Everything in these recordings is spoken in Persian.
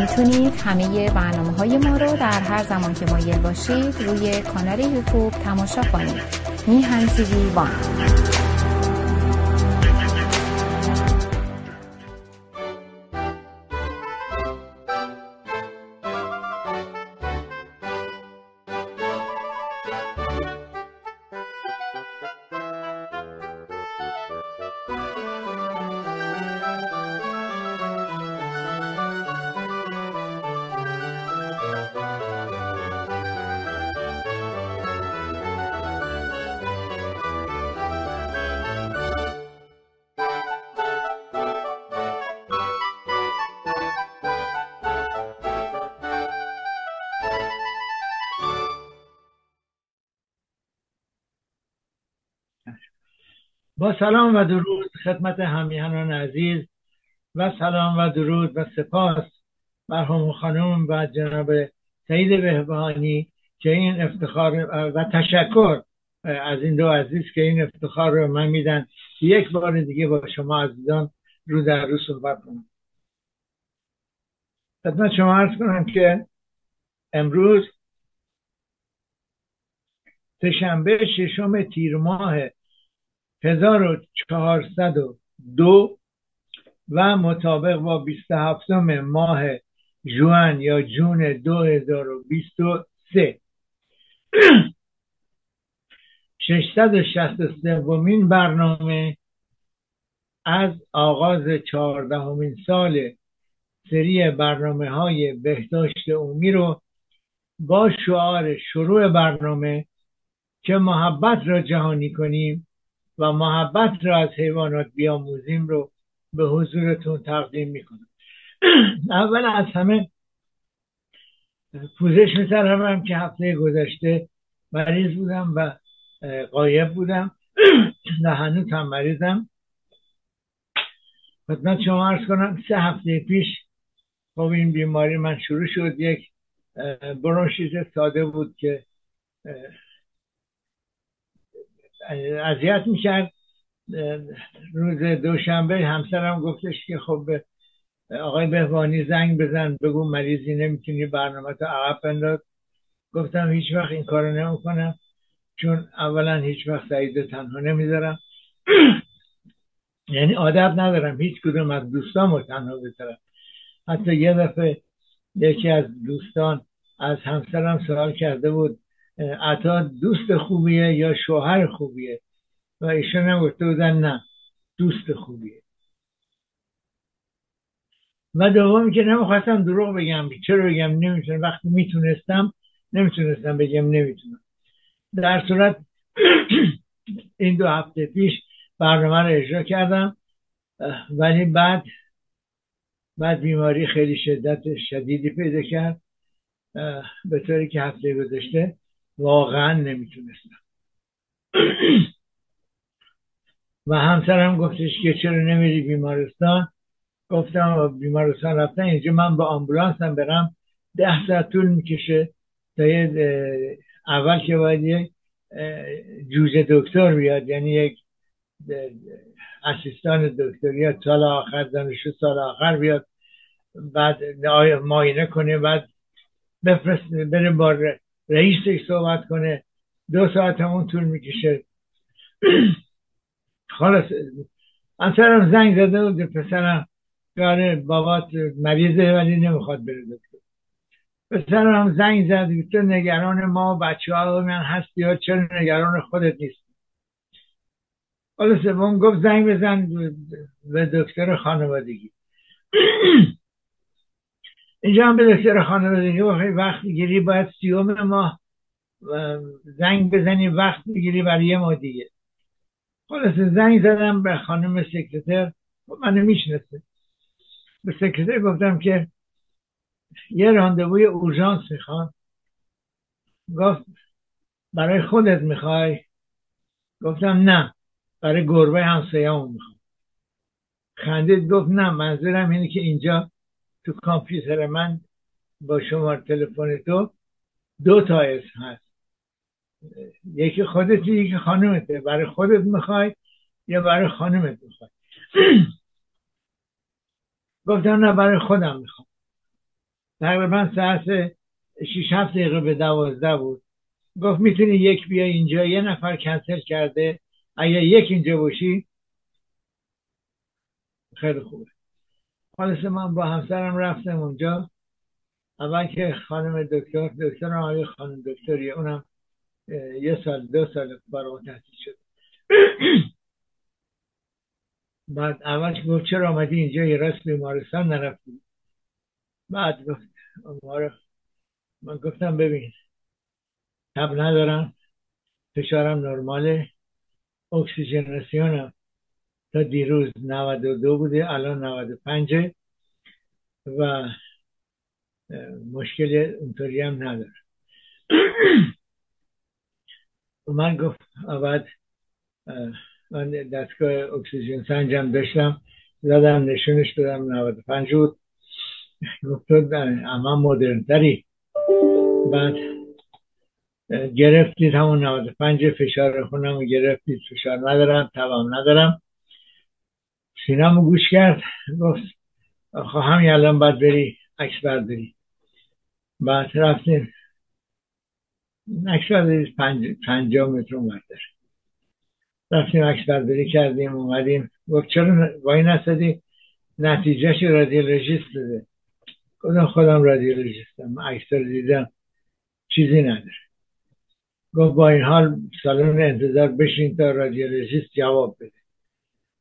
می‌تونید همه برنامه های ما رو در هر زمان که مایل باشید روی کانال یوتیوب تماشا کنید. میهن تیوی وان. سلام و درود خدمت همیهنان عزیز و سلام و درود و سپاس مرحوم خانم و جناب سعید بهبانی که این افتخار و تشکر از این دو عزیز که این افتخار رو من میدن. یک بار دیگه با شما عزیزان رو در رو صحبت کنم. خدمت شما عرض کنم که امروز سهشنبه ششم تیر ماه 1402 و مطابق با 27 ماه جوان یا جون 2023 663 ومین برنامه از آغاز چهاردهمین سال سری برنامه های بهداشت عمومی رو با شعار شروع برنامه که محبت را جهانی کنیم و محبت را از حیوانات بیاموزیم رو به حضورتون تقدیم می‌کنم. اول از همه پوزش میترم که هفته گذشته مریض بودم و قایب بودم و هنوز هم مریضم. خدمت شما ارز کنم سه هفته پیش خب این بیماری من شروع شد. یک برونشیت ساده بود که اذیت می‌کرد. روز دوشنبه همسرم گفتش که خب آقای بهبانی زنگ بزن بگو مریضی نمی‌تونی برنامه تو عقب بنداز. گفتم هیچ وقت این کارو نمی‌کنم چون اولا هیچ وقت سعید تنها نمی‌ذارم. یعنی عادت ندارم هیچ کدوم از دوستان رو تنها بذارم. حتی یه دفعه یکی از دوستان از همسرم سوال کرده بود عطا دوست خوبیه یا شوهر خوبیه؟ و ایشون هم گفته بودن نه دوست خوبیه. و دومی که نمی‌خواستم دروغ بگم چرا بگم؟ نمی‌تونم. وقتی می‌تونستم نمی‌تونستم بگم نمی‌تونم. در صورت این دو هفته پیش برنامه رو اجرا کردم ولی بعد بعد بیماری خیلی شدت شدیدی پیدا کرد به طوری که هفته گذشته. واقعا نمی‌تونستم. و همسرم گفتش که چرا نمیری بیمارستان؟ گفتم بیمارستان رفتن اینجا من با آمبولانسم برم. ده ساعت طول می‌کشه تا اول که باید یک جوجه دکتر بیاد یعنی یک اسیستان دکتر یا سال آخر دانشجو سال آخر بیاد بعد ماینه کنه بعد بفرست بره با رئیسش صحبت کنه. دو ساعت همون طول می‌کشه. خلاص سرم زنگ زده بود پسرم که بابات مریضه ولی نمی‌خواد بره دکتر. پسرم هم زنگ زد تو نگران ما بچه ها من هستی یا چرا نگران خودت نیست حالا سوم گفت زنگ بزن به دکتر خانوادگی. اینجا هم به دکتر خانوادگی وقت گیری باید سیوم ماه زنگ بزنی وقت بگیری برای یه ما دیگه. خلاص زنگ زدم به خانم secrétaire خب منو می‌شناسه. به secrétaire گفتم که یه rendez-vous ی اورژانس می‌خوام. گفت برای خودت می‌خوای؟ گفتم نه برای گربه همسایه همون می‌خوام. خندید گفت نه منظورم اینه که اینجا تو کامپیوتر من با شماره تلفن تو دو تا اسم هست. یکی خودت یکی خانومته. برای خودت می‌خوای یا برای خانومت می‌خوای. گفتم نه برای خودم می‌خوام. تقریبا ساعت شیش هفت دقیقه به دوازده بود. گفت می‌تونی یک بیا اینجا یه نفر کنسل کرده. اگه یک اینجا باشی خیلی خوبه. خالص من با همسرم رفتم اونجا. اول که خانم دکتر دکتر آقای خانم دکتری اونم یه سال دو سال برای تحصیل شد. بعد اول گفت چرا آمدی اینجا؟ یه راست بیمارستان نرفتی. بعد گفت من گفتم ببین تب ندارم فشارم نرماله اکسیژناسیونم تا دیروز 92 بوده الان 95 و مشکل اونطوری هم نداره. من گفت بعد من دستگاه اکسیژن سنجم داشتم زدم نشونش دادم 95 بود. گفت اما مدرن تری بعد گرفتید همون 95 فشار خونم گرفتید فشار ندارم تمام ندارم. سینم گوش کرد گفت همین الان باید بری عکس برداری. بعد رفتیم. عکس برداری پنج... پنجاه متر اومد رفتیم عکس برداری کردیم اومدیم. گفت چرا وای نسدی نتیجهش رادیولوژیست بده گفتم خودم رادیولوژیستم. عکس رو دیدم. چیزی نداره. گفت با این حال سالن انتظار بشین تا رادیولوژیست جواب بده.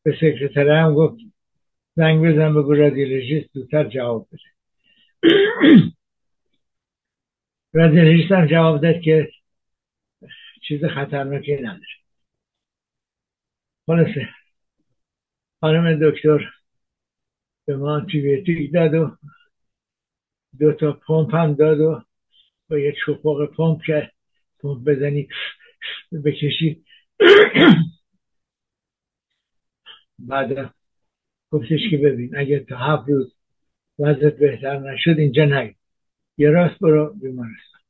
به سکرتره هم گفت زنگ بزن بگو رادیولوژیست زودتر جواب بده. رادیولوژیست هم جواب داد که چیز خطرناکی نداره. خلاصه خانم دکتر به ما آنتیبیوتیک داد و دو تا پمپ هم داد و با یه چوپاق پمپ که پمپ بزنی بکشی. بعد گفتش که ببین اگه تا هفت روز وضعت بهتر نشد اینجا نگی یه راست برو بیمارستان.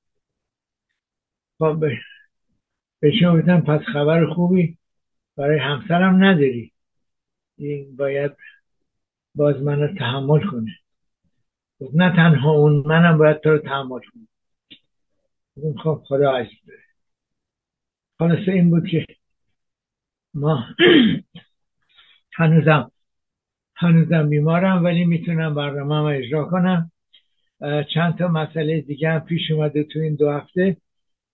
خب به شما پس خبر خوبی برای همسرم نداری. این باید باز منو تحمل کنه. نه تنها اون منم باید تو رو تحمل کنم. خب خدا عزیز. خلاص این بود که ما هنوزم هنوزم بیمارم ولی می‌تونم برنامه اجرا کنم. چند تا مسئله دیگه هم پیش اومده تو این دو هفته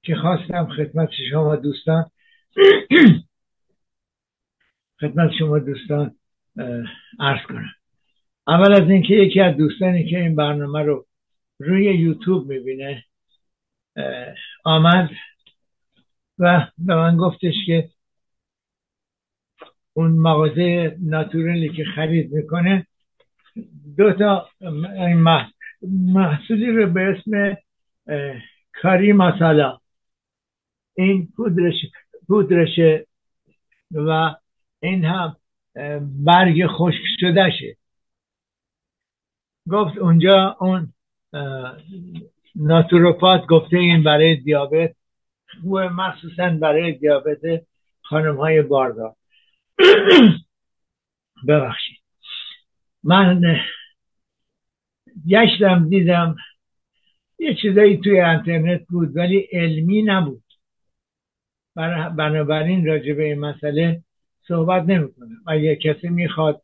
که خواستم خدمت شما دوستان خدمت شما دوستان عرض کنم. اول از اینکه یکی از دوستانی که این برنامه رو روی یوتیوب می‌بینه آمد و به من گفتش که اون مغازه ناتورلی که خرید می‌کنه دو تا محصولی رو به اسم کاری مسالا. این پودرش پودرشه و این هم برگ خشک شدهشه. گفت اونجا اون ناتوروپات گفته این برای دیابت و مخصوصا برای دیابت خانم های باردار ببخشید. من گشتم دیدم یه چیزایی توی اینترنت بود ولی علمی نبود. بنابراین راجع به این مسئله صحبت نمی‌کنم. اگه کسی می‌خواد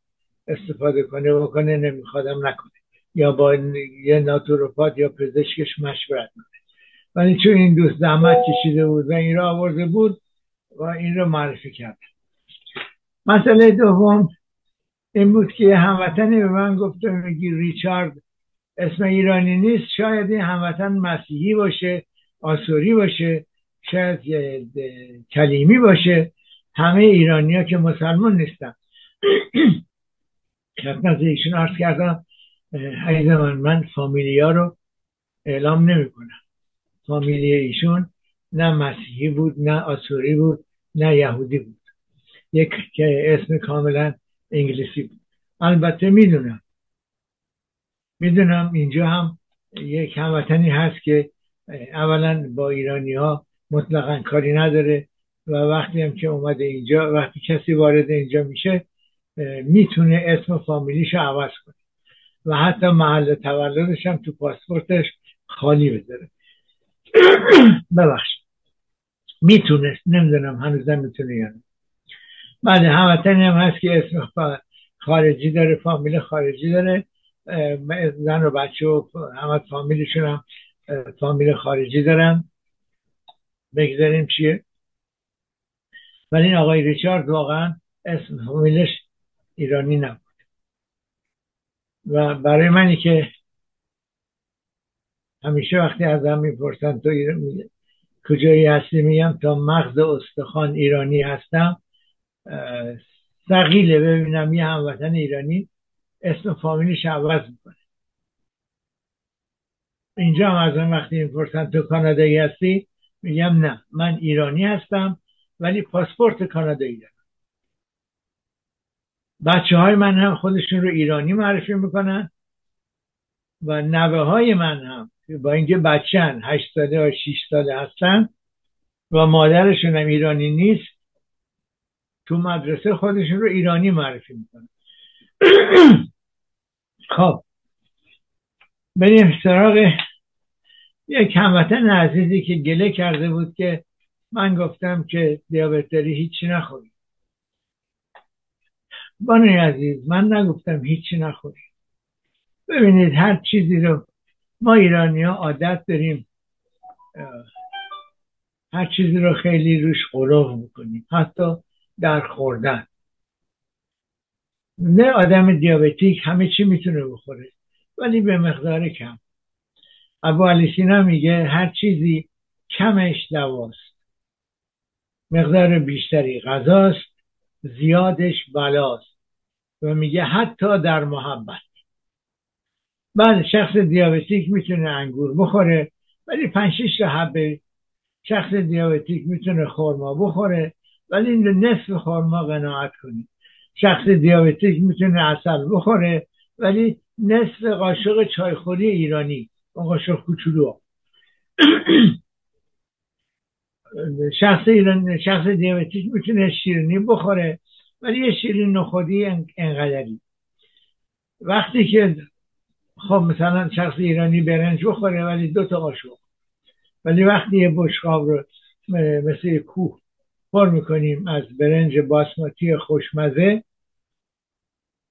استفاده کنه بکنه نمیخوادم نکنه. یا با یه ناتوروپات یا پزشکش مشورت کنه. ولی چون این دوست زحمت کشیده بود و این را آورده بود و این رو معرفی کرد مسئله دوم این بود که هموطنی به من گفته میگی ریچارد اسم ایرانی نیست شاید این هموطن مسیحی باشه آسوری باشه شاید کلیمی باشه. همه ایرانی که مسلمان نیستن. خدمت ایشون عرض کردم عزیز من من فامیلیا رو اعلام نمی کنم. فامیلی ایشون نه مسیحی بود نه آسوری بود نه یهودی بود. یک که اسم کاملا انگلیسی بود. البته می‌دونم. می‌دونم اینجا هم یک هموطنی هست که اولا با ایرانی ها مطلقا کاری نداره و وقتی هم که اومده اینجا وقتی کسی وارد اینجا میشه می‌تونه اسم فامیلیشو عوض کنه. و حتی محل تولدش هم تو پاسپورتش خالی بذاره. ببخش می‌تونست نمی‌دونم هنوزم می‌تونه یا بله هموطنی هم هست که اسم خارجی داره فامیل خارجی داره. زن و بچه و همه فامیلشون هم فامیل خارجی دارن. بگذاریم چیه؟ ولی این آقای ریچارد واقعا اسم فامیلش ایرانی نبود. و برای منی که همیشه وقتی از هم می‌پرسن تو کجایی هستی؟ میگم تا مغز استخوان ایرانی هستم. سقیله ببینم یه هموطن ایرانی اسم فامیلیش عوض می‌کنه. اینجا هم از اون وقتی می‌پرسن تو کانادایی هستی؟ میگم نه. من ایرانی هستم ولی پاسپورت کانادایی دارم. بچه های من هم خودشون رو ایرانی معرفی می‌کنن و نوه های من هم با اینکه بچن هشت ساله و شیش ساله هستن و مادرشون هم ایرانی نیست تو مدرسه خودشون رو ایرانی معرفی می‌کنن. خب. بریم سراغ یک هموطن عزیزی که گله کرده بود که من گفتم که دیابت داری هیچی نخوری. بانوی عزیز من نگفتم هیچی نخوری. ببینید هر چیزی رو ما ایرانی ها عادت داریم هر چیزی رو خیلی روش قلوب می‌کنیم. حتی در خوردن. نه آدم دیابتیک همه چی می‌تونه بخوره ولی به مقدار کم. ابو علی سینا میگه هر چیزی کمش دواست. مقدار بیشتری غذاست زیادش بلاست. و میگه حتی در محبت. بعد شخص دیابتیک می‌تونه انگور بخوره ولی پنج شش حبه شخص دیابتیک می‌تونه خورما بخوره. ولی نصف خورما قناعت کنید شخص دیابتیک می‌تونه اصل بخوره ولی نصف قاشق چایخوری ایرانی اون قاشق کوچولو. شخص ایران شخص دیابتیک می‌تونه شیرینی بخوره ولی یه شیرین نخودی انقدری. وقتی که خب مثلا شخص ایرانی برنج بخوره ولی دو تا قاشق. ولی وقتی یه بشقاب رو مثل کوه پر می‌کنیم از برنج باسماتی خوشمزه.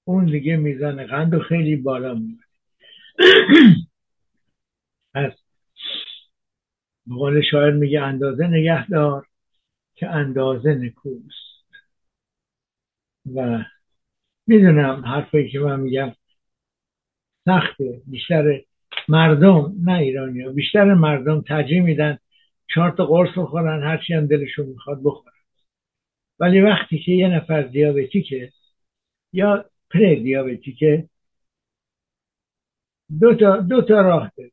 اون دیگه میزان قند و خیلی بالا می‌بره پس بقول شاعر میگه اندازه نگهدار که اندازه نکوست. و می‌دونم حرفایی که من میگم سخته. بیشتر مردم نه ایرانی بیشتر مردم ترجیح میدن چهار تا قرص بخورن هرچی هم دلشون می‌خواد بخورن. ولی وقتی که یه نفر دیابتیکه یا پره دیابتیکه دو تا, دو تا راه داره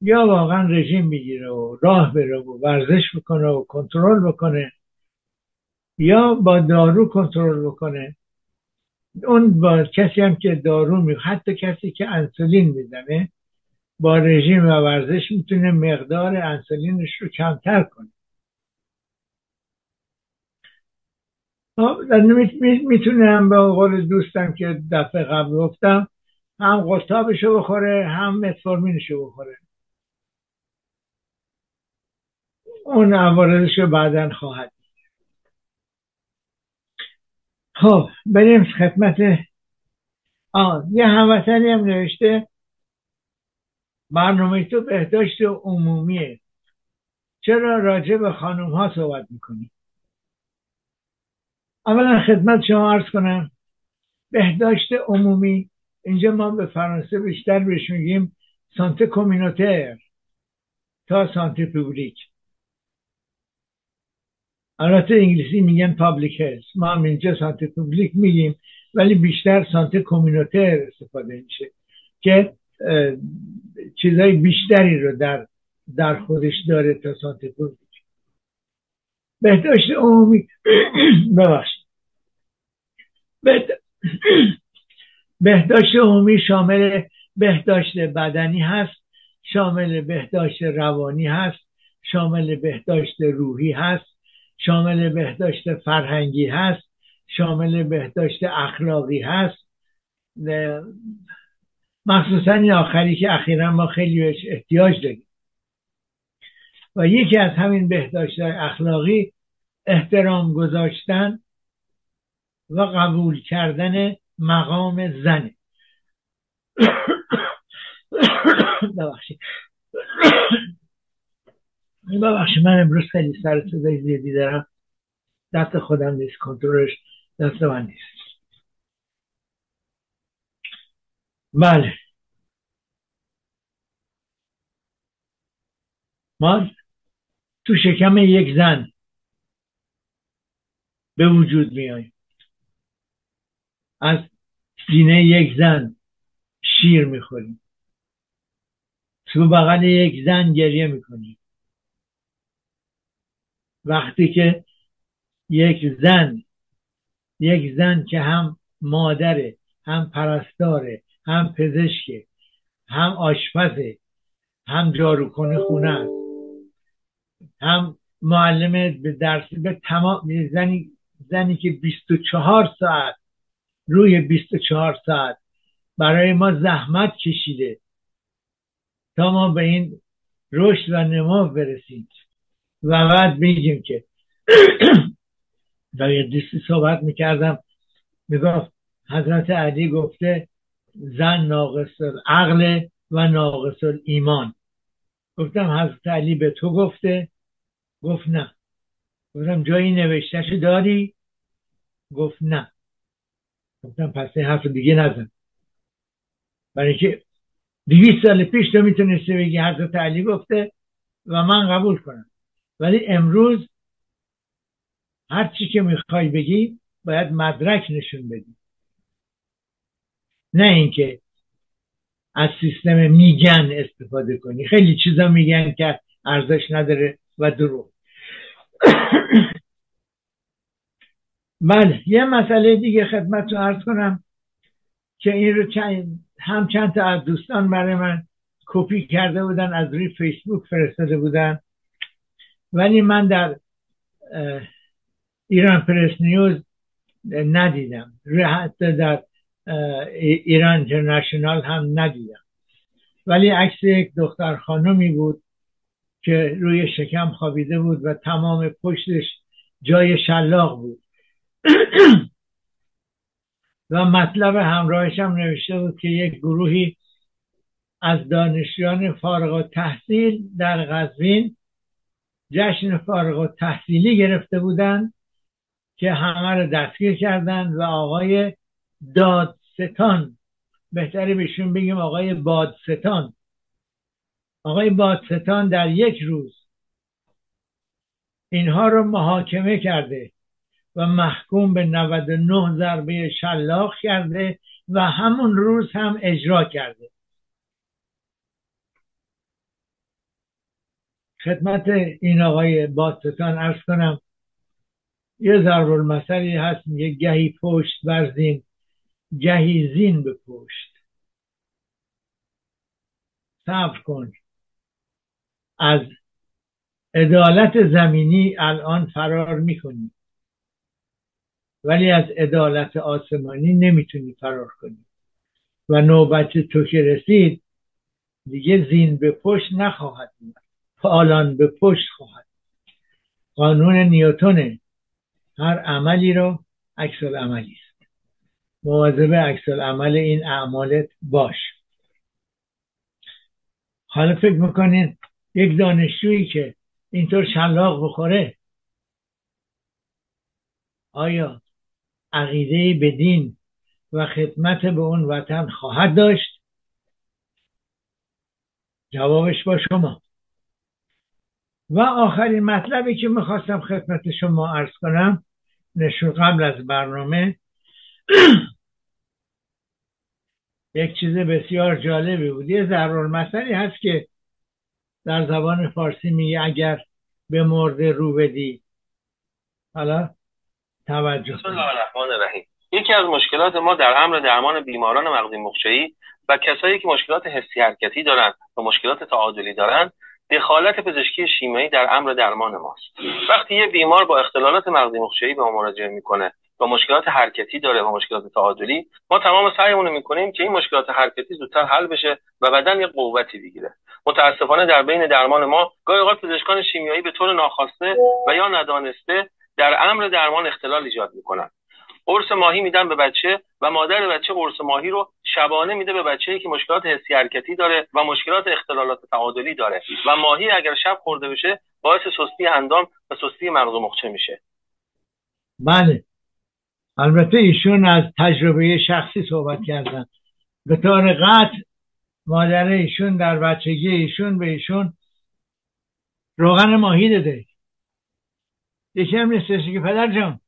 یا واقعا رژیم می‌گیره و راه بره و ورزش بکنه و کنترل بکنه یا با دارو کنترل بکنه. اون با کسی هم که دارو می حتی کسی که انسولین می‌زنه با رژیم و ورزش می‌تونه مقدار انسولینش رو کمتر کنه. خب، می‌تونه هم به قول دوستم که دفعه قبل گفتم هم قطابشو بخوره هم متفورمینشو بخوره. اون عوارضش رو بعدا خواهد خب بریم خدمت. آه یه هموطنی هم نوشته. برنامه تو بهداشت عمومیه چرا راجع به خانوم ها صحبت می‌کنی؟ اولا خدمت شما عرض کنم. بهداشت عمومی. اینجا ما به فرانسه بیشتر بهش میگیم santé communautaire تا santé publique. البته انگلیسی میگن public health ما هم اینجا santé publique میگیم ولی بیشتر santé communautaire استفاده میشه که چیزهای بیشتری رو در در خودش داره تا پوبلیک بهداشت عمومی ببخشید. بهداشت عمومی شامل بهداشت بدنی هست شامل بهداشت روانی هست شامل بهداشت روحی هست شامل بهداشت فرهنگی هست شامل بهداشت اخلاقی هست. مخصوصا این آخری که اخیرا ما خیلی بهش احتیاج داریم. و یکی از همین بهداشت اخلاقی احترام گذاشتن و قبول کردن مقام زنه. ببخشید. ببخشید من امروز خیلی سر صدای زیادی دارم. دست خودم نیست کنترلش دست من نیست. بله. ما تو شکم یک زن به وجود میاییم از سینه یک زن شیر می‌خوریم تو بغل یک زن گریه می‌کنیم وقتی که یک زن یک زن که هم مادره هم پرستاره هم پزشکه هم آشپزه هم جاروکن خونه است. هم معلم به درس به تمام زنی زنی که 24 ساعت روی 24 ساعت برای ما زحمت کشیده. تا ما به این رشد و نما برسیم. و بعد میگیم که در یه دیستی صحبت می‌کردم. می‌گفت حضرت علی گفته زن ناقص عقل و ناقص ایمان گفتم حضرت علی به تو گفته. گفت نه. گفتم جایی نوشتهش داری؟ گفت نه. گفتم پس این حرف دیگه نزن. برای اینکه دویست سال پیش تو می‌تونستی بگی حضرت علی گفته و من قبول کنم. ولی امروز هر چی که می‌خوای بگی باید مدرک نشون بدی. نه اینکه از سیستم میگن استفاده کنی. خیلی چیزا میگن که ارزش نداره و دروغ. بله یه مسئله دیگه خدمت رو ارز کنم که این رو چند هم چند تا از دوستان برای من کپی کرده بودن از روی فیسبوک فرستاده بودن. ولی من در ایران پرس نیوز ندیدم. حتی در ایران اینترنشنال هم ندیدم ولی عکس یک دختر خانمی بود که روی شکم خوابیده بود و تمام پشتش جای شلاق بود. و مطلب همراهش هم نوشته بود که یک گروهی از دانشجویان فارغ تحصیل در قزوین جشن فارغ تحصیلی گرفته بودند که همه رو دستگیر کردند و آقای دادستان. بهتری بهشون بگیم آقای بادستان. آقای بادستان در یک روز اینها رو محاکمه کرده و محکوم به 99 ضربه شلاق کرده و همون روز هم اجرا کرده. خدمت این آقای بادستان ارز کنم یه ضرب المثلی هست میگه گهی پشت برزین گهی زین به پشت صبر کن. از عدالت زمینی الان فرار می‌کنی. ولی از عدالت آسمانی نمی‌تونی فرار کنی. و نوبت تو که رسید دیگه زین به پشت نخواهد بود پالان به پشت خواهد. قانون نیوتونه. هر عملی رو عکس عملی مواظب عکس عمل این اعمالت باش. حالا فکر می‌کنین یک دانشجویی که اینطور شلاق بخوره آیا عقیده به دین و خدمت به اون وطن خواهد داشت؟ جوابش با شما. و آخرین مطلبی که می‌خواستم خدمت شما ارز کنم نشون قبل از برنامه یک چیز بسیار جالبی بود. یه ضرور مسئله هست که در زبان فارسی میگه اگر به مرده رو بدی. حالا توجه یکی از مشکلات ما در امر درمان بیماران مغزی مخشعی و کسایی که مشکلات حسی حرکتی دارند و مشکلات تعادلی دارند دخالت پزشکی شیمیایی در امر درمان ماست. وقتی یه بیمار با اختلالات مغزی مخشعی به ما مراجعه می‌کنه و مشکلات حرکتی داره و مشکلات تعادلی. ما تمام سعیمون رو می‌کنیم که این مشکلات حرکتی زودتر حل بشه و بدن یه قوتی بگیره. متاسفانه در بین درمان ما گاهی اوقات پزشکان شیمیایی به طور ناخواسته و یا ندانسته در امر درمان اختلال ایجاد می‌کنن. قرص ماهی میدن به بچه و مادر بچه قرص ماهی رو شبانه میده به بچه که مشکلات حسی حرکتی داره و مشکلات اختلالات تعادلی داره. و ماهی اگر شب خورده بشه باعث سستی اندام و سستی مغز مخچه میشه. بله. البته ایشون از تجربه شخصی صحبت کردن. به طور قطع مادر ایشون در بچگی ایشون به ایشون روغن ماهی داده. یکی هم نیستش که پدر جان.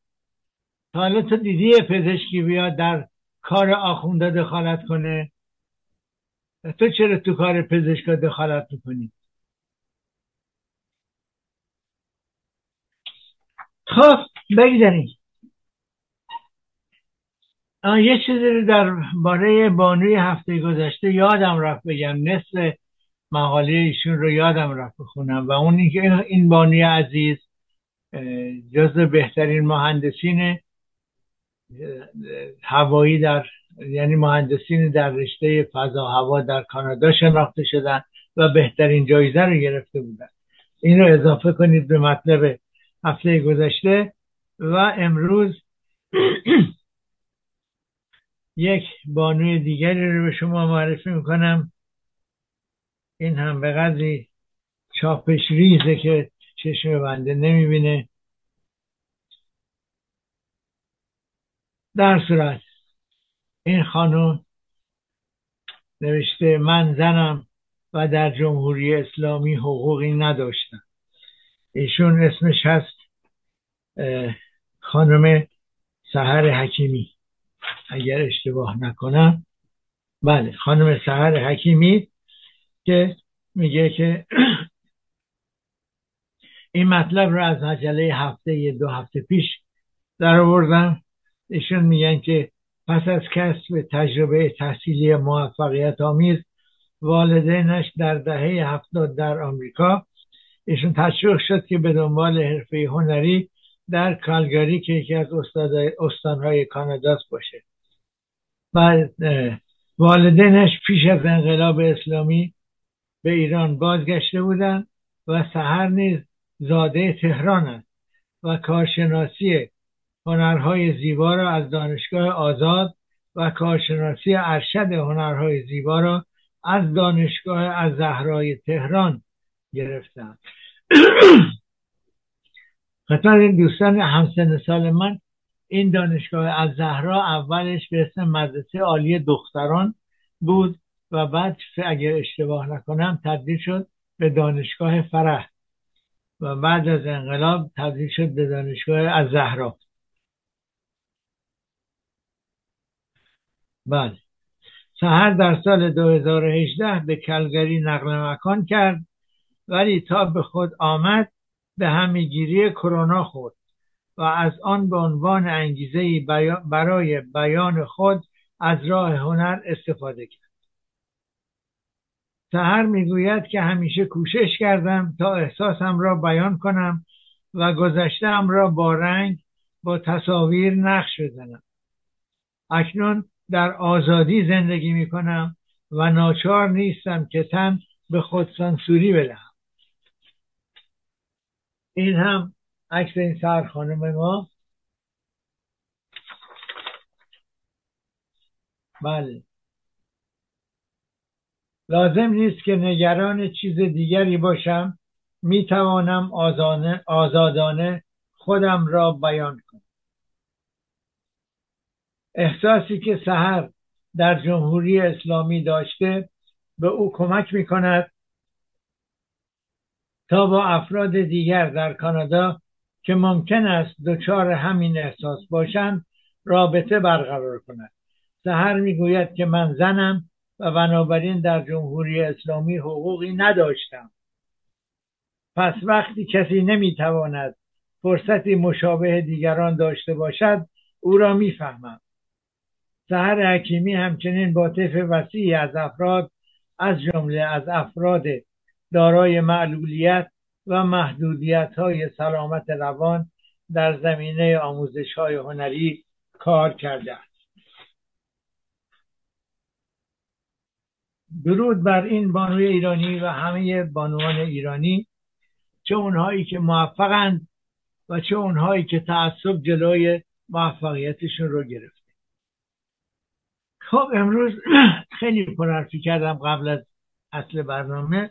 حالا تو دیدی پزشکی بیاد در کار آخونده دخالت کنه؟ تو چرا تو کار پزشکا دخالت می‌کنی؟ خب بگذاریم. یه چیزی رو در باره بانوی هفته گذشته یادم رفت بگم. نصف مقاله ایشون رو یادم رفت بخونم. و اون اینکه این بانوی عزیز جز بهترین مهندسین هوایی در یعنی مهندسین در رشته فضا هوا در کانادا شناخته شدن و بهترین جایزه رو گرفته بودن. این رو اضافه کنید به مطلب هفته گذشته. و امروز یک بانوی دیگری رو به شما معرفی می‌کنم. این هم به قدری چاپش ریزه که چشم بنده نمی‌بینه. در صورت این خانم نوشته من زنم و در جمهوری اسلامی حقوقی نداشتم. ایشون اسمش هست خانم سهر حکیمی. اگر اشتباه نکنم. بله خانم سهر حکیمی که میگه که این مطلب رو از مجله هفته دو هفته پیش در آوردم ایشون میگن که پس از کسب تجربه تحصیلی موفقیت آمیز والدینش در دهه هفتاد در آمریکا. ایشون تشویق شد که به دنبال حرفه هنری در کالگاری که یکی از استانهای کاناداست باشه. بعد والدینش پیش از انقلاب اسلامی به ایران بازگشته بودند و سهر نیز زاده تهران است و کارشناسی هنرهای زیبا را از دانشگاه آزاد و کارشناسی ارشد هنرهای زیبا را از دانشگاه از زهرای تهران گرفتم این دوستان همسن سال من این دانشگاه از زهرا اولش به اسم مدرسه عالی دختران بود و بعد اگر اشتباه نکنم تبدیل شد به دانشگاه فرح و بعد از انقلاب تبدیل شد به دانشگاه از زهرا. بله. سهر در سال 2018 به کلگری نقل مکان کرد ولی تا به خود آمد به همیگیری کرونا خورد. و از آن به عنوان انگیزه برای بیان خود از راه هنر استفاده کرد. سهر می‌گوید که همیشه کوشش کردم تا احساسم را بیان کنم و گذشتم را با رنگ با تصاویر نقش بزنم. اکنون در آزادی زندگی می کنم و ناچار نیستم که تن به خود سانسوری بدهم. این هم عکس این سر خانم ما. بله. لازم نیست که نگران چیز دیگری باشم. می توانم آزادانه خودم را بیان کنم. احساسی که سهر در جمهوری اسلامی داشته به او کمک می کند تا با افراد دیگر در کانادا که ممکن است دچار همین احساس باشند رابطه برقرار کند. سهر می‌گوید که من زنم و بنابراین در جمهوری اسلامی حقوقی نداشتم. پس وقتی کسی نمی‌تواند فرصتی مشابه دیگران داشته باشد او را می‌فهمم. سهر حکیمی همچنین با طیف وسیعی از افراد از جمله از افراد دارای معلولیت و محدودیت های سلامت روان در زمینه آموزش های هنری کار کرده است. درود بر این بانوی ایرانی و همه بانوان ایرانی چه اونهایی که موفقند و چه اونهایی که تعصب جلوی موفقیتشون رو گرفته. خب امروز خیلی پرحرفی کردم قبل از اصل برنامه.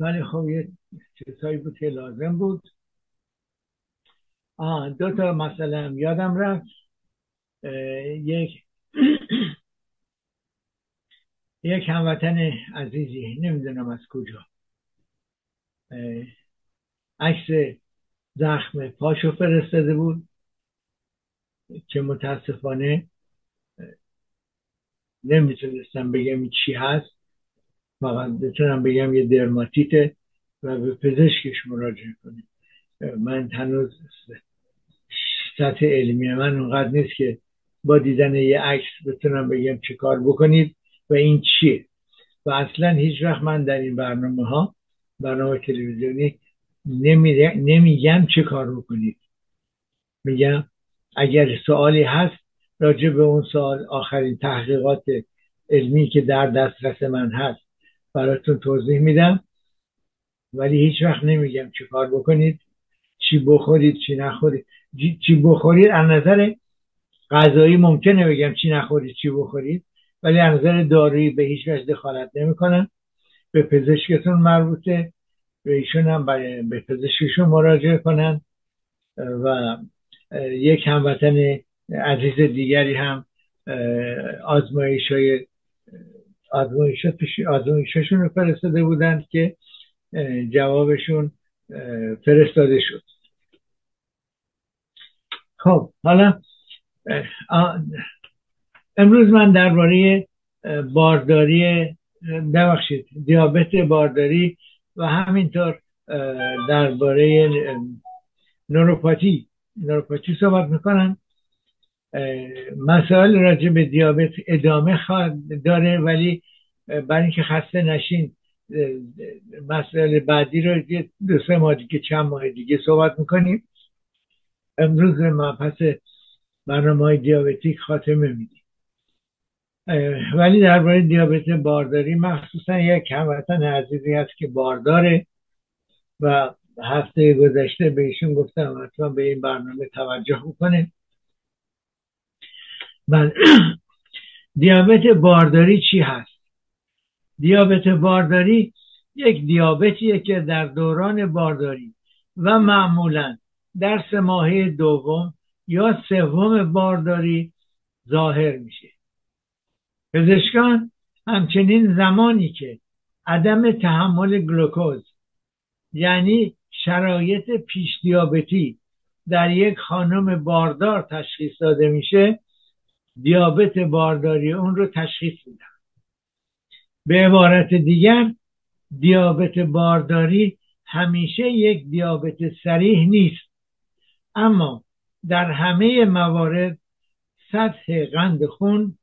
ولی خب یه چیزهایی بود که لازم بود. آه دو تا مثلا یادم رفت. یک یک هموطن عزیزی نمی‌دونم از کجا. عکس زخم پاشو فرستاده بود که متاسفانه نمی‌تونستم بگم چی هست. فقط بتونم بگم یه درماتیته و به پزشکش مراجعه کنیم. من هنوز سطح علمی من اونقدر نیست که با دیدن یه عکس بتونم بگم چه کار بکنید و این چیه. و اصلا هیچ وقت من در این برنامه ها برنامه تلویزیونی نمیگم چه کار بکنید. میگم اگر سوالی هست راجع به اون سوال آخرین تحقیقات علمی که در دسترس من هست براتون توضیح میدم. ولی هیچ وقت نمیگم چه کار بکنید چی بخورید چی نخورید. چی بخورید از نظر غذایی ممکنه بگم چی نخورید چی بخورید. ولی از نظر دارویی به هیچ وجه دخالت نمی‌کنن. به پزشکتون مربوطه. به ایشون هم به پزشکشون مراجعه کنن. و یک هموطن عزیز دیگری هم آزمایش های آزمایششون رو فرستاده بودند که جوابشون فرستاده شد. خب حالا امروز من درباره بارداری ببخشید دیابت بارداری و همینطور درباره نوروپاتی نوروپاتی صحبت می‌کنم. مسائل راجع به دیابت ادامه خواهد داره ولی برای اینکه خسته نشین مسائل بعدی رو دو سه ماه دیگه چند ماه دیگه صحبت می‌کنیم. امروز پس برنامه های دیابتیک خاتمه میدیم. ولی درباره دیابت بارداری مخصوصا یک هموطن عزیزی هست که بارداره و هفته گذشته به ایشون گفتم حتما به این برنامه توجه بکنه. بله. دیابت بارداری چی هست؟ دیابت بارداری یک دیابتیه که در دوران بارداری و معمولا در سه ماهه دوم یا سوم بارداری ظاهر میشه. پزشکان همچنین زمانی که عدم تحمل گلوکوز یعنی شرایط پیش دیابتی در یک خانم باردار تشخیص داده میشه دیابت بارداری اون رو تشخیص میدن به عبارت دیگر دیابت بارداری همیشه یک دیابت سریح نیست. اما در همه موارد سطح قند خون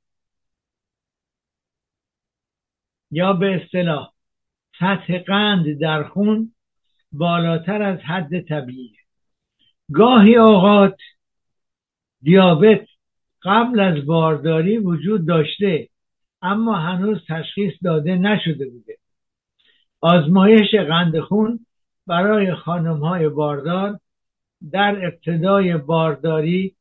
یا به اصطلاح سطح قند در خون بالاتر از حد طبیعی. گاهی اوقات دیابت قبل از بارداری وجود داشته اما هنوز تشخیص داده نشده بوده. آزمایش قند خون برای خانم های باردار در ابتدای بارداری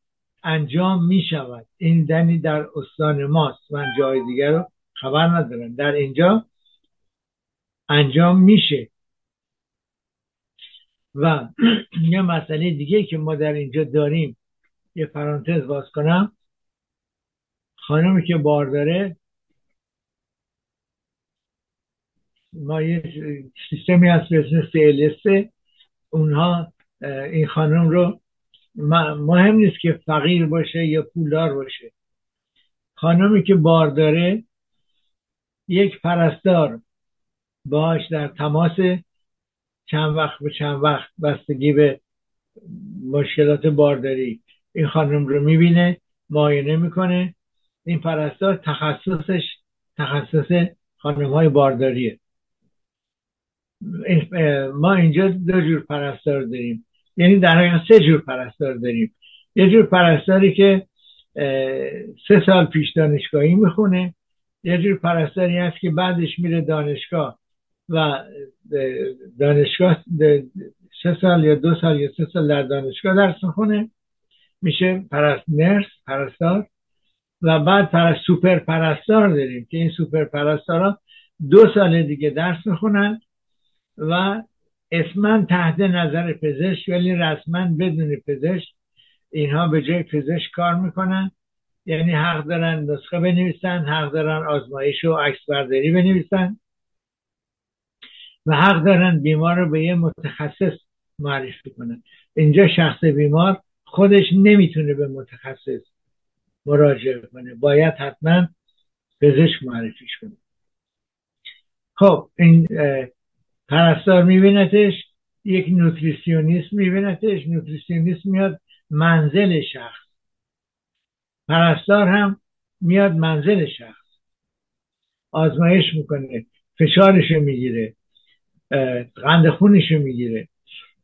انجام می شود این دنی در استان ماست. من جای دیگر رو خبر ندارم. در اینجا انجام میشه. و یه مسئله دیگه که ما در اینجا داریم. یه پرانتز باز کنم. خانمی که بار داره ما یه سیستمی هست به اسم سیلسته اونها این خانم رو مهم نیست که فقیر باشه یا پولدار باشه. خانمی که بار داره یک پرستار باش در تماس چند وقت به چند وقت بستگی به مشکلات بارداری. این خانم رو می‌بینه معاینه می‌کنه. این پرستار تخصصش تخصص خانم های بارداریه ما اینجا دو جور پرستار داریم. یعنی در حقیقت سه جور پرستار داریم. یه جور پرستاری که سه سال پیش دانشگاهی می‌خونه. یه جور پرستاری هست که بعدش میره دانشگاه و دانشگاه سه سال یا دو سال یا سه سال در دانشگاه درس می‌خونه. میشه پرست نرس پرستار. و بعد پرست سوپر پرستار داریم که این سوپر پرستارا دو سال دیگه درس می‌خونن و اسما تحت نظر پزشک ولی رسما بدون پزشک اینها به جای پزشک کار می‌کنن. یعنی حق دارن نسخه بنویسن حق دارن آزمایش و عکس برداری بنویسن و حق دارن بیمار رو به یه متخصص معرفی کنن. اینجا شخص بیمار خودش نمی‌تونه به متخصص مراجعه کنه. باید حتما پزشک معرفیش کنه. خب این پرستار میبینتش یک نوتریسیونیست میبینتش نوتریسیونیست میاد منزل شخص. پرستار هم میاد منزل شخص. آزمایش می‌کنه فشارش می‌گیره قند خونش می‌گیره.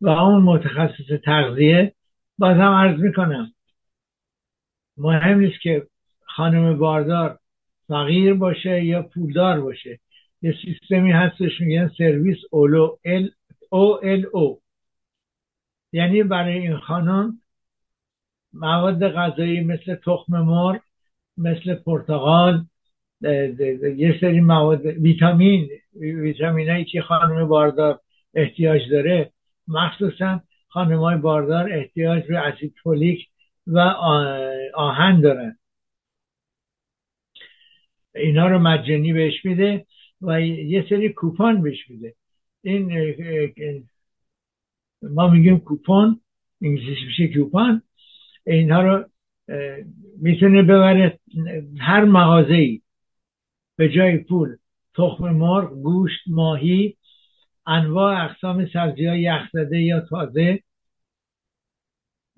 و اون متخصص تغذیه باز هم عرض می‌کنم مهم نیست که خانم باردار فقیر باشه یا پولدار باشه. یه سیستمی هستش میگن سرویس اولو ال او ال او. یعنی برای این خانم مواد غذایی مثل تخم مرغ مثل پرتغال یه سری مواد ویتامین ویتامین هایی که خانم باردار احتیاج داره. مخصوصا خانم های باردار احتیاج به اسید فولیک و آهن دارن اینا رو مجانی بهش میده و یه سری کوپان بهش میده. این ما میگیم کوپان انگلیسی میشه کوپان اینها رو می‌تونه ببره هر مغازه ای به جای پول. تخم مرغ گوشت ماهی انواع اقسام سبزی های یخزده یا تازه.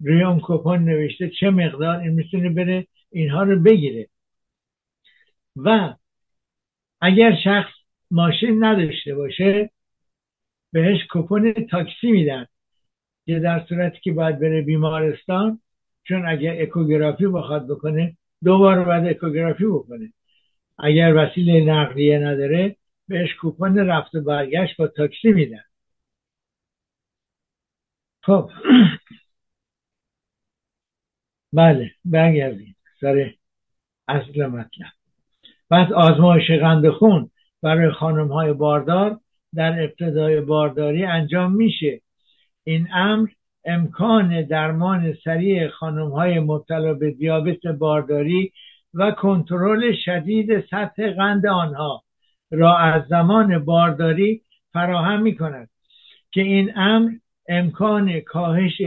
روی اون کوپن نوشته چه مقدار این می‌تونه بره اینها رو بگیره و اگر شخص ماشین نداشته باشه بهش کوپن تاکسی میدن که در صورتی که باید بره بیمارستان چون اگر اکوگرافی بخواد بکنه دو بار بعد اکوگرافی بکنه اگر وسیله نقلیه نداره بهش کوپن رفت و برگشت با تاکسی میدن خب بله برگردیم. سر اصل مطلب. پس آزمایش قند خون برای خانم های باردار در ابتدای بارداری انجام میشه. این امر امکان درمان سریع خانم های مبتلا به دیابت بارداری و کنترل شدید سطح قند آنها را از زمان بارداری فراهم می کند که این امر امکان کاهش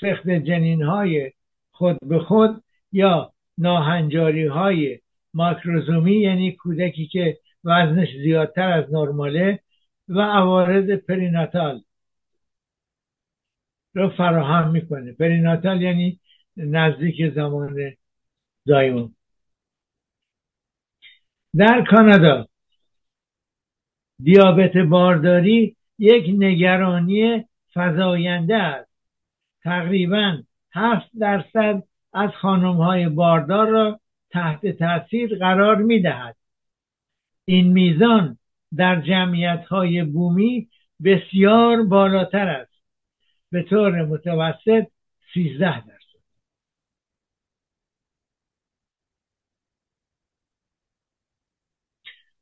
سخت جنین های خود به خود یا ناهنجاری های ماکروزومی یعنی کودکی که وزنش زیادتر از نرماله و عوارض پریناتال رو فراهم می‌کنه. پریناتال یعنی نزدیک زمان زایمان در کانادا دیابت بارداری یک نگرانی فضاینده است. تقریبا هفت درصد از خانم های باردار را تحت تاثیر قرار می دهد. این میزان در جمعیت های بومی بسیار بالاتر است به طور متوسط 13 درصد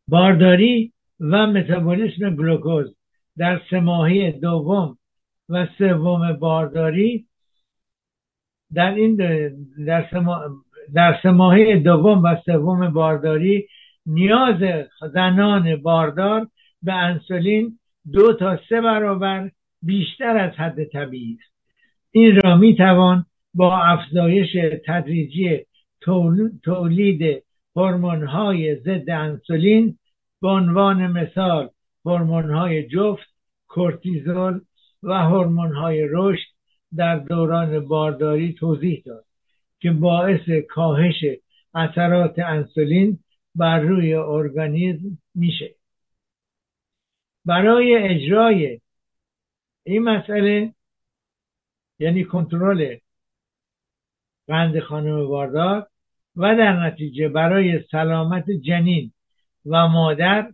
بارداری و متابولیسم گلوکوز در سه دوم و سوم بارداری در این در در سه ماهی دوم و سوم بارداری نیاز زنان باردار به انسولین دو تا سه برابر بیشتر از حد طبیعی است. این را می توان با افزایش تدریجی تولید هورمون های ضد انسولین به عنوان مثال هورمون های جفت کورتیزول و هورمون های رشد در دوران بارداری توضیح داد که باعث کاهش اثرات انسولین بر روی ارگانیزم میشه. برای اجرای این مسئله یعنی کنترل قند خانم باردار و در نتیجه برای سلامت جنین و مادر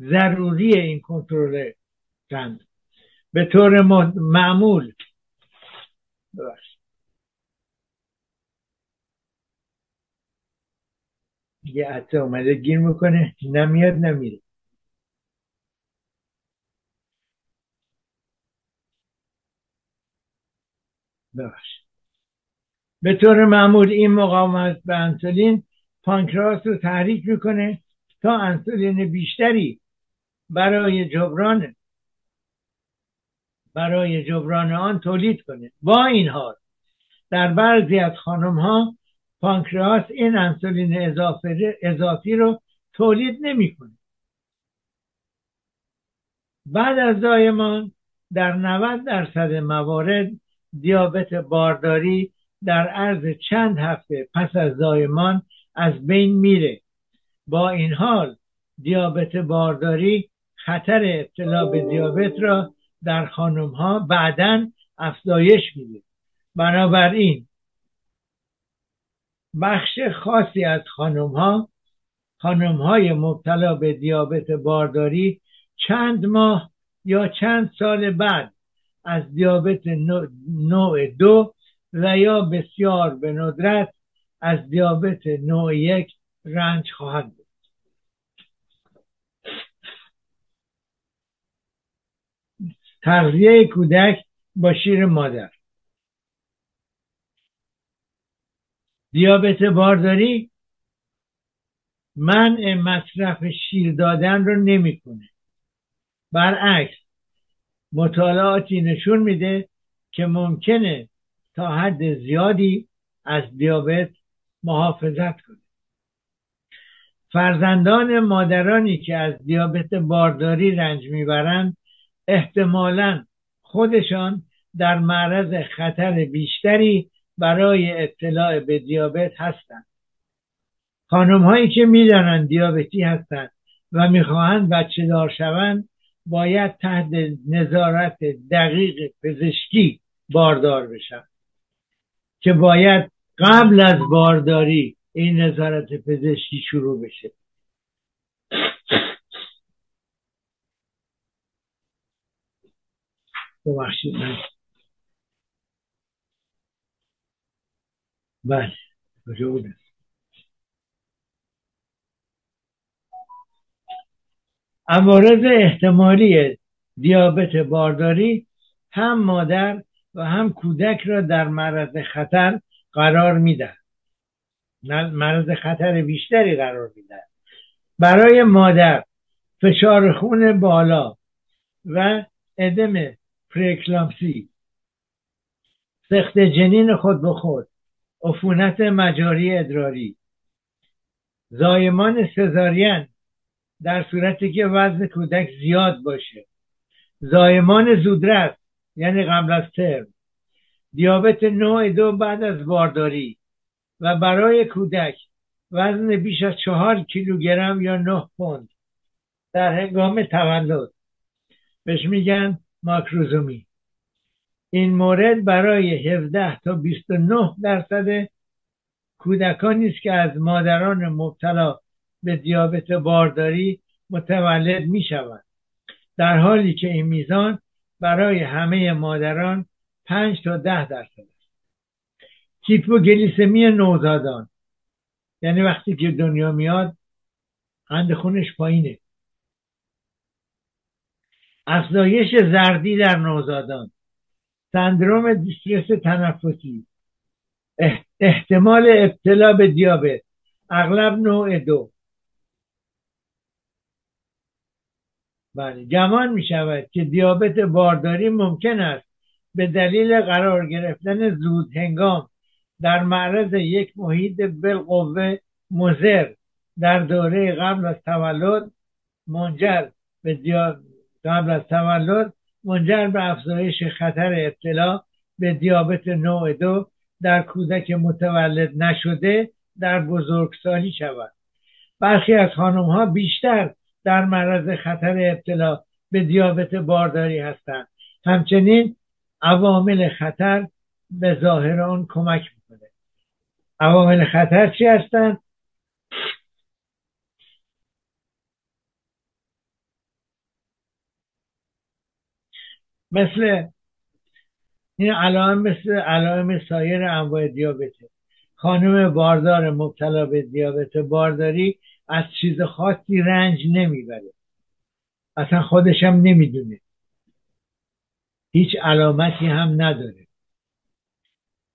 ضروری این کنترل قند. به طور معمول یه عطه اومده گیر می‌کنه نمیاد نمیره ببخش به طور معمول این مقاومت به انسولین پانکراس رو تحریک می‌کنه تا انسولین بیشتری برای جبران برای جبران آن تولید کنه. با این حال در بعضی از خانم ها پانکراس این انسولین اضافی رو تولید نمی‌کنه. بعد از زایمان در 90 درصد موارد دیابت بارداری در عرض چند هفته پس از زایمان از بین میره. با این حال دیابت بارداری خطر ابتلا به دیابت را در خانم ها بعدا افزایش میده. بنابراین بخش خاصی از خانم ها خانم های مبتلا به دیابت بارداری چند ماه یا چند سال بعد از دیابت نوع دو و یا بسیار به ندرت از دیابت نوع یک رنج خواهد بود تغذیه کودک با شیر مادر. دیابت بارداری منع مصرف شیر دادن رو نمی‌کنه. برعکس مطالعاتی نشون میده که ممکنه تا حد زیادی از دیابت محافظت کنه. فرزندان مادرانی که از دیابت بارداری رنج می‌برند احتمالا خودشان در معرض خطر بیشتری برای اطلاع به دیابت هستند. خانم هایی که می‌دانند دیابتی هستند و می‌خواهند بچه دار شوند باید تحت نظارت دقیق پزشکی باردار بشن که باید قبل از بارداری این نظارت پزشکی شروع بشه. ببخشید من. بله کجا بودم عوارض احتمالی دیابت بارداری هم مادر و هم کودک را در معرض خطر قرار میدن معرض خطر بیشتری قرار میدن برای مادر فشار خون بالا و ادم پریکلامسی سخت جنین خود به خود عفونت مجاری ادراری. زایمان سزارین در صورتی که وزن کودک زیاد باشه. زایمان زودرس یعنی قبل از ترم. دیابت نوع دو بعد از بارداری. و برای کودک وزن بیش از چهار کیلوگرم یا نه پوند در هنگام تولد. بهش میگن ماکروزومی. این مورد برای 17 تا 29 درصد کودکانی است که از مادران مبتلا به دیابت بارداری متولد می شود در حالی که این میزان برای همه مادران 5 تا 10 درصد است. هیپوگلیسمی نوزادان. یعنی وقتی که دنیا میاد قند خونش پایینه. افزایش زردی در نوزادان. سندروم دیسترس تنفسی. احتمال ابتلا به دیابت. اغلب نوع دو. بله گمان می شود که دیابت بارداری ممکن است به دلیل قرار گرفتن زود هنگام در معرض یک محیط بالقوه مزر در دوره قبل از تولد منجر به قبل از تولد منجر به افزایش خطر ابتلا به دیابت نوع دو در کودک متولد نشده در بزرگسالی شود. برخی از خانم ها بیشتر در معرض خطر ابتلا به دیابت بارداری هستند. همچنین عوامل خطر به ظاهر آن کمک می‌کنه. عوامل خطر چی هستند؟ مثل این علائم مثل علائم سایر انواع دیابته. خانم باردار مبتلا به دیابت بارداری از چیز خاصی رنج نمی‌بره. اصلا خودش هم نمی‌دونه. هیچ علامتی هم نداره.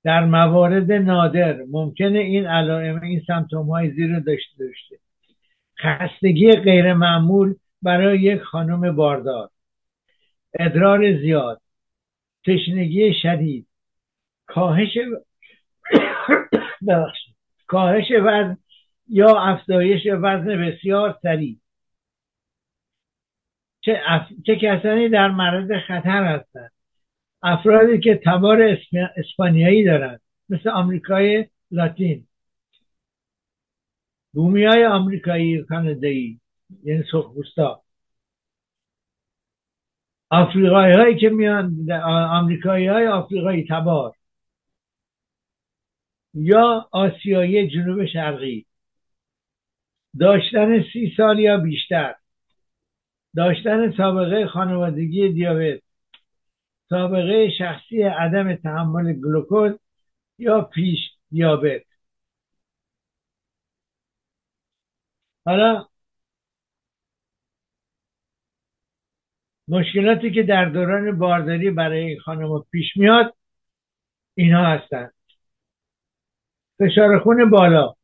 در موارد نادر ممکنه این علائم این سمتوم های زیر داشته داشته. خستگی غیر معمول برای یک خانم باردار. ادرار زیاد تشنگی شدید کاهش کاهش وزن یا افزایش وزن بسیار سریع. چه, چه کسانی در معرض خطر هستند؟ افرادی که تبار اسپانیایی دارند مثل آمریکای لاتین. بومی آمریکایی کانادایی یعنی سرخپوستا آفریقایی هایی که میان آمریکایی های آفریقایی تبار. یا آسیایی جنوب شرقی. داشتن سی سال یا بیشتر. داشتن سابقه خانوادگی دیابت. سابقه شخصی عدم تحمل گلوکوز یا پیش دیابت. حالا مشکلاتی که در دوران بارداری برای خانم پیش میاد اینها هستند فشار خون بالا.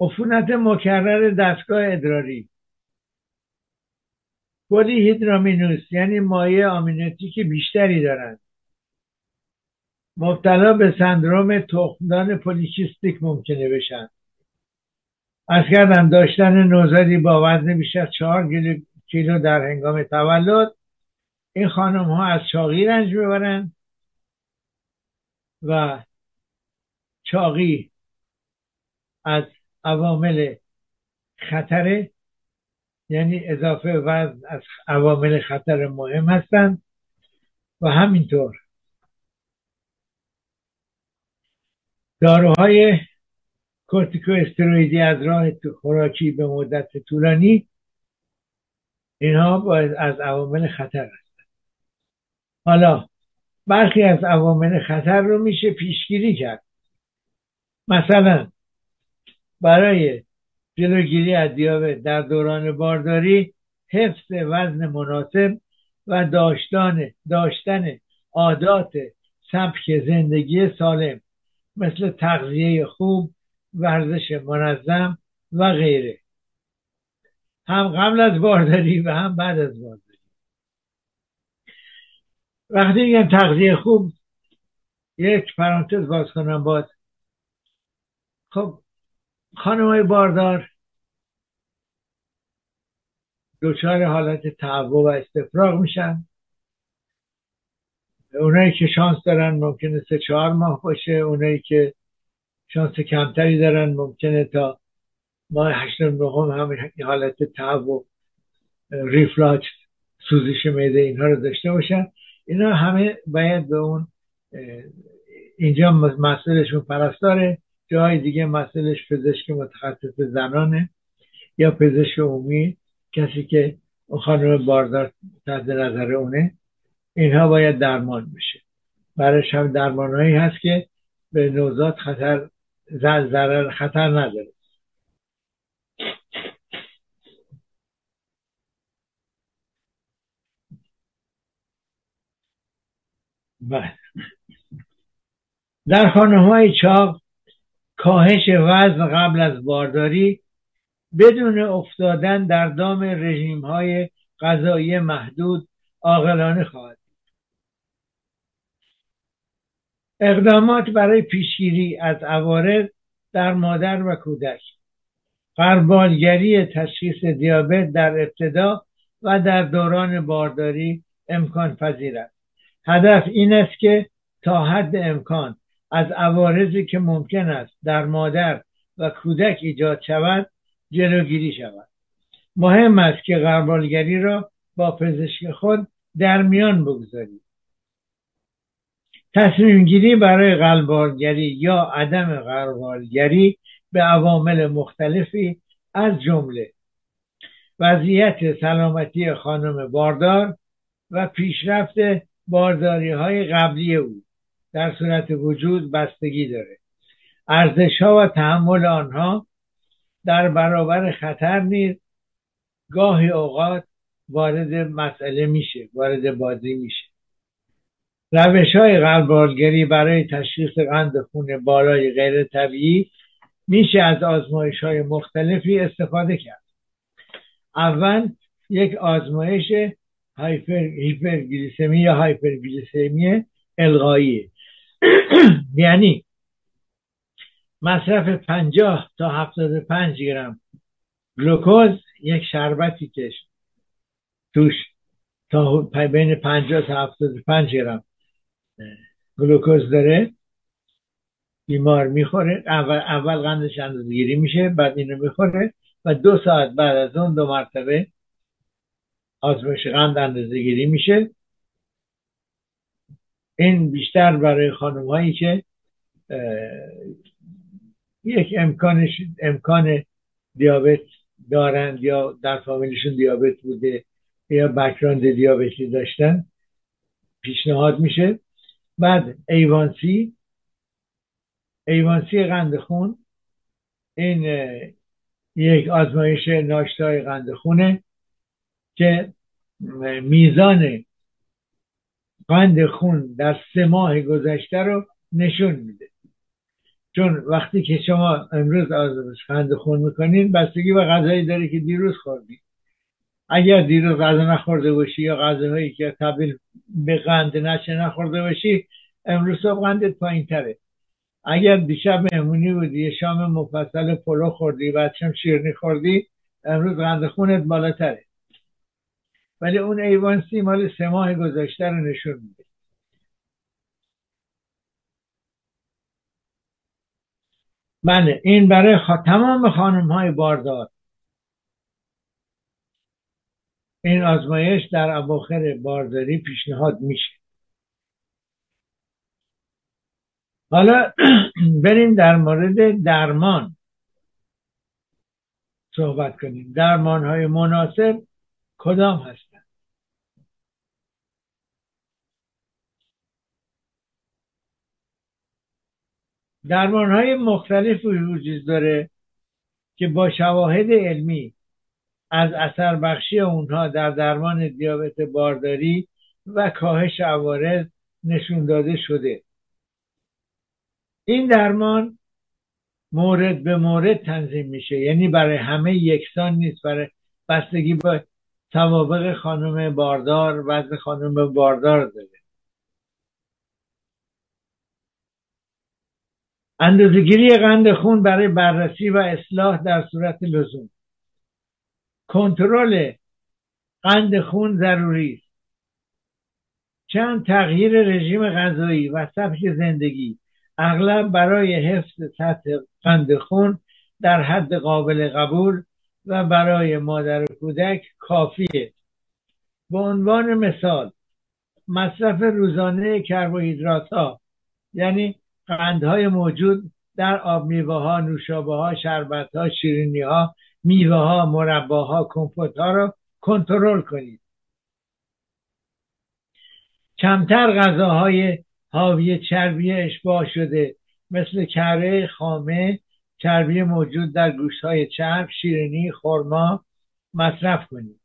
عفونت مکرر دستگاه ادراری. polyhydramnios یعنی مایع amniotic بیشتری دارند. مبتلا به سندروم تخمدان polycystic ممکنه بشن. از کردم داشتن نوزادی با وزن بیش از چهار کیلو در هنگام تولد این خانم ها از چاقی رنج ببرن و چاقی از عوامل خطر یعنی اضافه وزن از عوامل خطر مهم هستند و همینطور. داروهای کورتیکو از راه خوراکی به مدت طولانی اینها باید از عوامل خطر هستند حالا برخی از عوامل خطر رو میشه پیشگیری کرد. مثلا برای جلوگیری از دیابت در دوران بارداری حفظ وزن مناسب و داشتن داشتن عادات سبک زندگی سالم مثل تغذیه خوب ورزش منظم و غیره. هم قبل از بارداری و هم بعد از بارداری وقتی میگم تغذیه خوب یک پرانتز باز کنم باز خب خانم های باردار دچار حالت تهوع و استفراغ میشن. اونایی که شانس دارن ممکنه سه چهار ماه باشه اونایی که شانس کمتری دارن ممکنه تا ماه هشتم نهم همین حالت تهوع ریفلاکس سوزش معده اینها رو داشته باشن. اینا همه باید به اون اینجا مسئولشون پرستاره جای دیگه مسئلش پزشک متخصص زنانه یا پزشک عمومی کسی که خانم باردار تحت نظر اونه. اینها باید درمان بشه. برایش هم درمان هایی هست که به نوزاد خطر ضرر خطر نداره. بله. در خانه های چاق کاهش وزن قبل از بارداری بدون افتادن در دام رژیم های غذایی محدود عاقلانه خواهد اقدامات برای پیشگیری از عوارض در مادر و کودک قربالگری تشخیص دیابت در ابتدا و در دوران بارداری امکان پذیر است هدف این است که تا حد امکان از عوارضی که ممکن است در مادر و کودک ایجاد شود جلوگیری شود. مهم است که غربالگری را با پزشک خود در میان بگذارید تصمیم گیری برای قلبالگری یا عدم قلبالگری به عوامل مختلفی از جمله وضعیت سلامتی خانم باردار و پیشرفت بارداری های قبلی او در صورت وجود بستگی داره. ارزش ها و تحمل آنها در برابر خطر نیز گاهی اوقات وارد مسئله میشه وارد بازی میشه. روش های قلبالگری برای تشخیص قند خون بالای غیر طبیعی میشه از آزمایش های مختلفی استفاده کرد. اول یک آزمایش هایپر هیپرگلیسمی یا هایپرگلیسمی الغایی یعنی مصرف 50 تا 75 گرم گلوکوز یک شربتی که توش تا بین 50 تا 75 گرم گلوکوز داره. بیمار می‌خوره. اول اول قندش اندازه‌گیری میشه بعد اینو می‌خوره و دو ساعت بعد از اون دو مرتبه آزمایش قند اندازه‌گیری میشه. این بیشتر برای خانم هایی که یک امکانش امکان دیابت دارند یا در فامیلشون دیابت بوده یا بکراند دیابتی داشتن پیشنهاد میشه. بعد ایوانسی ایوانسی قند خون این یک آزمایش ناشتای قند خونه. که میزان قند خون در سه ماه گذشته رو نشون میده. چون وقتی که شما امروز آزمایش قند خون می‌کنین بستگی به غذایی داره که دیروز خوردی. اگر دیروز غذا نخورده باشی یا غذاهایی که تبدیل به قند نشه نخورده باشی امروز صبح قندت پایین تره. اگر دیشب مهمونی بودی شام مفصل پلو خوردی شام شیرنی خوردی امروز قند خونت بالاتره. ولی اون ایوانسی مال سه ماه گذشته رو نشون میده. بله این برای تمام خانم های باردار. این آزمایش در اواخر بارداری پیشنهاد میشه. حالا بریم در مورد درمان صحبت کنیم. درمان های مناسب کدام هستند درمان های مختلفی وجود داره که با شواهد علمی از اثر بخشی اونها در درمان دیابت بارداری و کاهش عوارض نشون داده شده. این درمان مورد به مورد تنظیم میشه. یعنی برای همه یکسان نیست. برای بستگی با توابق خانم باردار وزن خانم باردار داره. اندازگیری قند خون برای بررسی و اصلاح در صورت لزوم. کنترل قند خون ضروری است. چند تغییر رژیم غذایی و سبک زندگی اغلب برای حفظ سطح قند خون در حد قابل قبول و برای مادر و کودک کافیه به عنوان مثال مصرف روزانه کربوهیدرات ها یعنی قندهای موجود در آب میوه ها نوشابه ها شربت ها شیرینی ها میوه ها مرباها کمپوت ها را کنترل کنید. کمتر غذاهای حاوی چربی اشباه شده مثل کره خامه چربی موجود در گوشت های چرب شیرینی خرما مصرف کنید.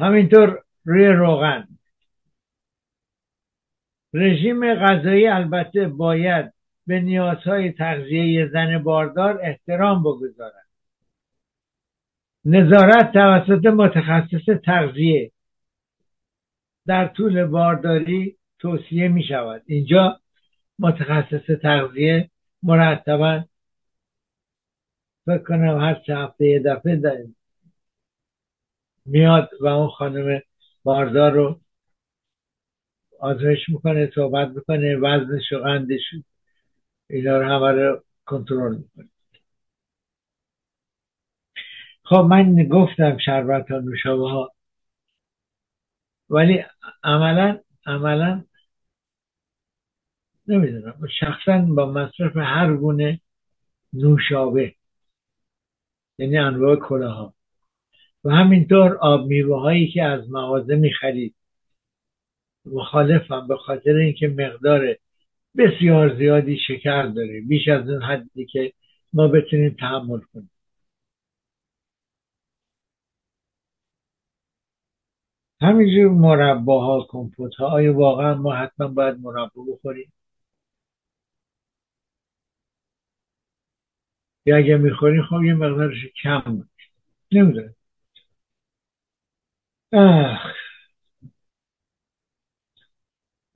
همینطور روی روغن. رژیم غذایی البته باید به نیازهای تغذیه زن باردار احترام بگذارد. نظارت توسط متخصص تغذیه در طول بارداری توصیه می شود. اینجا متخصص تغذیه مرتبا فکر کنم هر چه هفته یه دفعه میاد و اون خانم باردار رو آزمایش می‌کنه صحبت می‌کنه وزنش و قندش اینا رو همه رو کنترل می‌کنه. خب من گفتم شربت ها نوشابه ها ولی عملا عملا نمی‌دونم. شخصا با مصرف هر گونه نوشابه یعنی انواع ها و همینطور آب میوه هایی که از مغازه می‌خرید. مخالفم به خاطر اینکه مقدار بسیار زیادی شکر داره. بیش از اون حدی که ما بتونیم تحمل کنیم. همینجور مرباها کمپوت ها آیا واقعا ما حتما باید مربا بخوریم؟ یا اگه می‌خوریم خب یه مقدارش کم نمی‌دونم.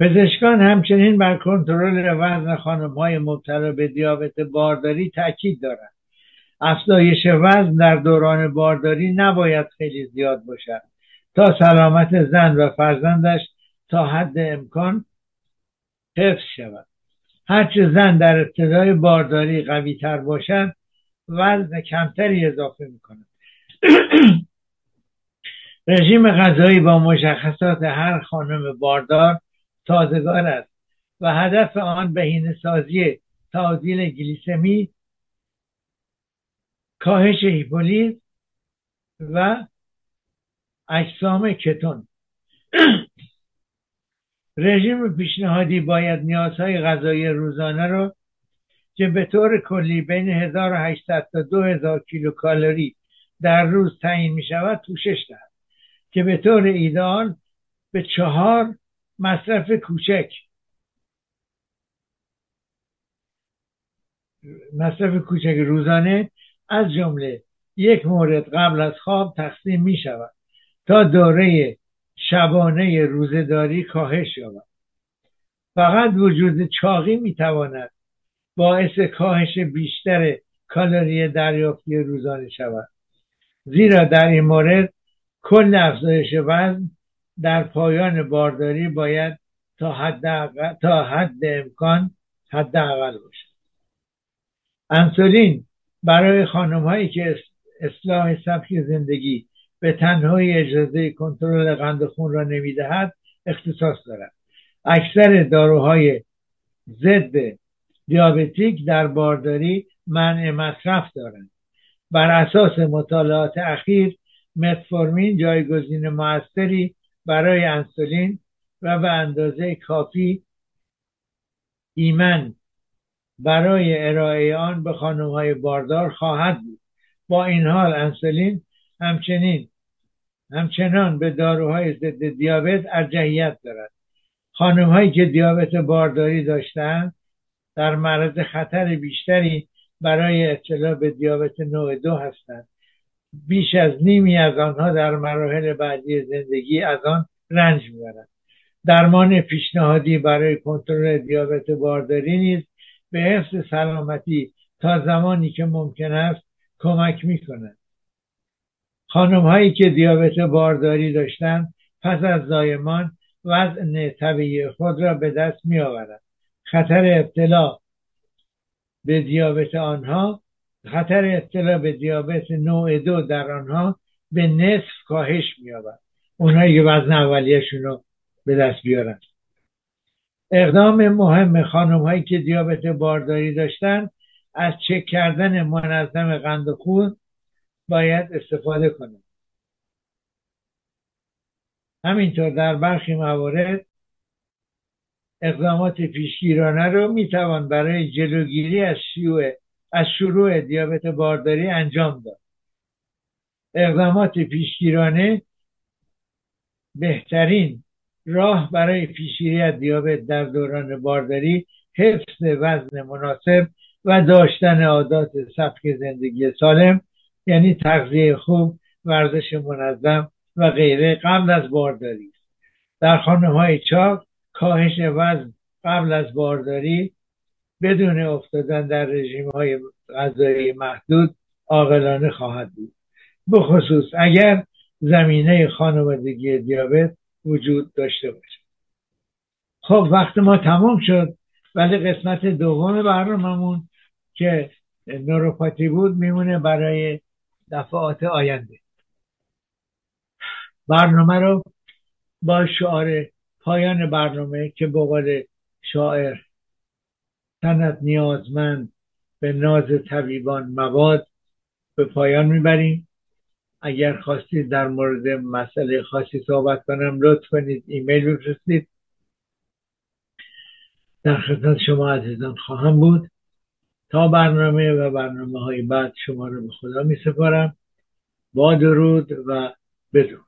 پزشکان همچنین بر کنترل وزن خانم های مبتلا به دیابت بارداری تاکید دارند. افزایش وزن در دوران بارداری نباید خیلی زیاد باشد. تا سلامت زن و فرزندش تا حد امکان حفظ شود. هرچه زن در ابتدای بارداری قوی تر باشد وزن کمتری اضافه می‌کنه رژیم غذایی با مشخصات هر خانم باردار سازگار است و هدف آن بهینه سازی تعادیل گلیسمی کاهش هیپولیز و اجسام کتون. رژیم پیشنهادی باید نیازهای غذایی روزانه را که به طور کلی بین 1800 تا 2000 کیلوکالری در روز تعیین می شود پوشش دهد که به طور ایدال به چهار مصرف کوچک. مصرف کوچک روزانه از جمله یک مورد قبل از خواب تقسیم می شود تا دوره شبانه روزداری کاهش یابد. فقط وجود چاقی می تواند باعث کاهش بیشتر کالری دریافتی روزانه شود. زیرا در این مورد کل افزایش وزن در پایان بارداری باید تا حد, تا حد امکان حد اقل باشد. انسولین برای خانم هایی که اصلاح سبک زندگی به تنهایی اجازه کنترل قند خون را نمی‌دهد اختصاص دارد. اکثر داروهای ضد دیابتیک در بارداری منع مصرف دارند. بر اساس مطالعات اخیر متفورمین جایگزین موثری برای انسولین و به اندازه کافی ایمن برای ارائه آن به خانم های باردار خواهد بود. با این حال انسولین همچنین همچنان به داروهای ضد دیابت ارجحیت دارد. خانم هایی که دیابت بارداری داشتند در معرض خطر بیشتری برای ابتلا به دیابت نوع دو هستند. بیش از نیمی از آنها در مراحل بعدی زندگی از آن رنج می‌برند. درمان پیشنهادی برای کنترل دیابت بارداری نیز به حفظ سلامتی تا زمانی که ممکن است کمک می‌کند. خانم هایی که دیابت بارداری داشتند پس از زایمان وزن طبیعی خود را به دست می آورد خطر ابتلا به دیابت آنها خطر ابتلا به دیابت نوع دو در آنها به نصف کاهش مییابد. اونهایی که وزن اولیهشون رو به دست بیارن. اقدام مهم خانم هایی که دیابت بارداری داشتن از چک کردن منظم قند خون باید استفاده کنند. همینطور در برخی موارد اقدامات پیشگیرانه رو می‌توان برای جلوگیری از شیوع از شروع دیابت بارداری انجام داد. اقدامات پیشگیرانه بهترین راه برای پیشگیری از دیابت در دوران بارداری حفظ وزن مناسب و داشتن عادات سبک زندگی سالم یعنی تغذیه خوب ورزش منظم و غیره قبل از بارداری در خانه های چاق کاهش وزن قبل از بارداری بدون افتادن در رژیم های غذایی محدود عاقلانه خواهد بود. بخصوص اگر زمینه خانوادگی دیابت وجود داشته باشه خب وقت ما تمام شد ولی قسمت دوم برنامهمون که نوروپاتی بود میمونه برای دفعات آینده. برنامه رو با شعار پایان برنامه که به قول شاعر سند نیازمند به ناز طبیبان مواد به پایان می‌بریم. اگر خواستید در مورد مسئله خاصی صحبت کنم لطف کنید ایمیل بفرستید. در خدمت شما عزیزان خواهم بود. تا برنامه و برنامه های بعد شما رو به خدا می سپارم با درود و بدرود.